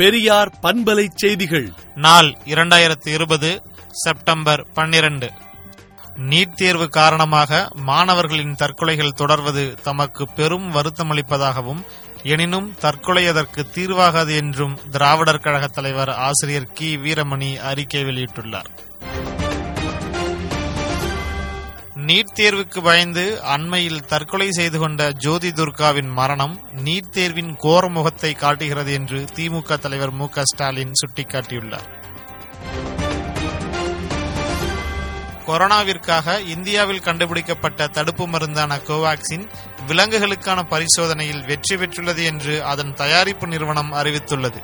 பெரியார் பண்பலை செய்திகள். நாள் இரண்டாயிரத்தி இருபது செப்டம்பர் பன்னிரண்டு. நீட் தேர்வு காரணமாக மாணவர்களின் தற்கொலைகள் தொடர்வது தமக்கு பெரும் வருத்தமளிப்பதாகவும் எனினும் தற்கொலை அதற்கு தீர்வாகாது என்றும் திராவிடர் கழக தலைவர் ஆசிரியர் கி. வீரமணி அறிக்கை வெளியிட்டுள்ளார். நீட் தேர்வுக்கு பயந்து அண்மையில் தற்கொலை செய்து கொண்ட ஜோதி துர்காவின் மரணம் நீட் தேர்வின் கோர முகத்தை காட்டுகிறது என்று திமுக தலைவர் மு க ஸ்டாலின் சுட்டிக்காட்டியுள்ளார். கொரோனாவிற்காக இந்தியாவில் கண்டுபிடிக்கப்பட்ட தடுப்பு மருந்தான கோவாக்சின் விலங்குகளுக்கான பரிசோதனையில் வெற்றி பெற்றுள்ளது என்று அதன் தயாரிப்பு நிறுவனம் அறிவித்துள்ளது.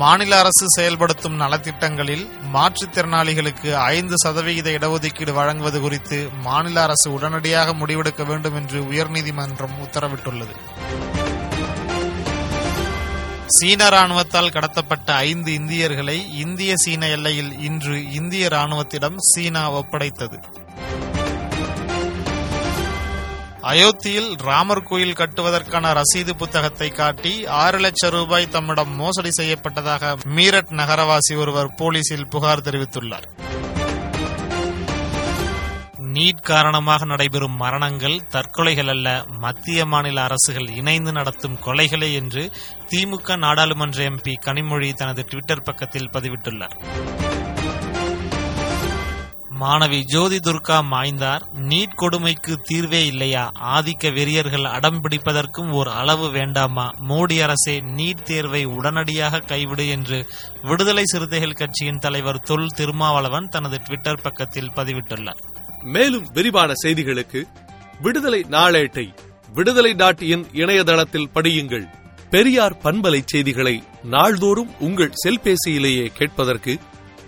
மாநில அரசு செயல்படுத்தும் நலத்திட்டங்களில் மாற்றுத்திறனாளிகளுக்கு ஐந்து சதவிகித இடஒதுக்கீடு வழங்குவது குறித்து மாநில அரசு உடனடியாக முடிவெடுக்க வேண்டும் என்று உயர்நீதிமன்றம் உத்தரவிட்டுள்ளது. சீன ராணுவத்தால் கடத்தப்பட்ட ஐந்து இந்தியர்களை இந்திய சீன எல்லையில் இன்று இந்திய ராணுவத்திடம் சீனா ஒப்படைத்தது. அயோத்தியில் ராமர் கோயில் கட்டுவதற்கான ரசீது புத்தகத்தை காட்டி ஆறு லட்சம் ரூபாய் தம்மிடம் மோசடி செய்யப்பட்டதாக மீரட் நகரவாசி ஒருவர் போலீசில் புகார் தெரிவித்துள்ளார். நீட் காரணமாக நடைபெறும் மரணங்கள் தற்கொலைகள் அல்ல மத்திய மாநில அரசுகள் இணைந்து நடத்தும் கொலைகளே என்று திமுக நாடாளுமன்ற எம்பி கனிமொழி தனது டுவிட்டர் பக்கத்தில் பதிவிட்டுள்ளார். மாணவி ஜோதி துர்கா மாய்ந்தார் நீட் கொடுமைக்கு தீர்வே இல்லையா? ஆதிக்க வெறியர்கள் அடம் பிடிப்பதற்கும் ஒரு அளவு வேண்டாமா? மோடி அரசே நீட் தேர்வை உடனடியாக கைவிடு என்று விடுதலை சிறுத்தைகள் கட்சியின் தலைவர் தொல் திருமாவளவன் தனது ட்விட்டர் பக்கத்தில் பதிவிட்டுள்ளார். மேலும் விரிவான செய்திகளுக்கு விடுதலை நாளேட்டை விடுதலை டாட் இன் இணையதளத்தில் படியுங்கள். பெரியார் பண்பலை செய்திகளை நாள்தோறும் உங்கள் செல்பேசியிலேயே கேட்பதற்கு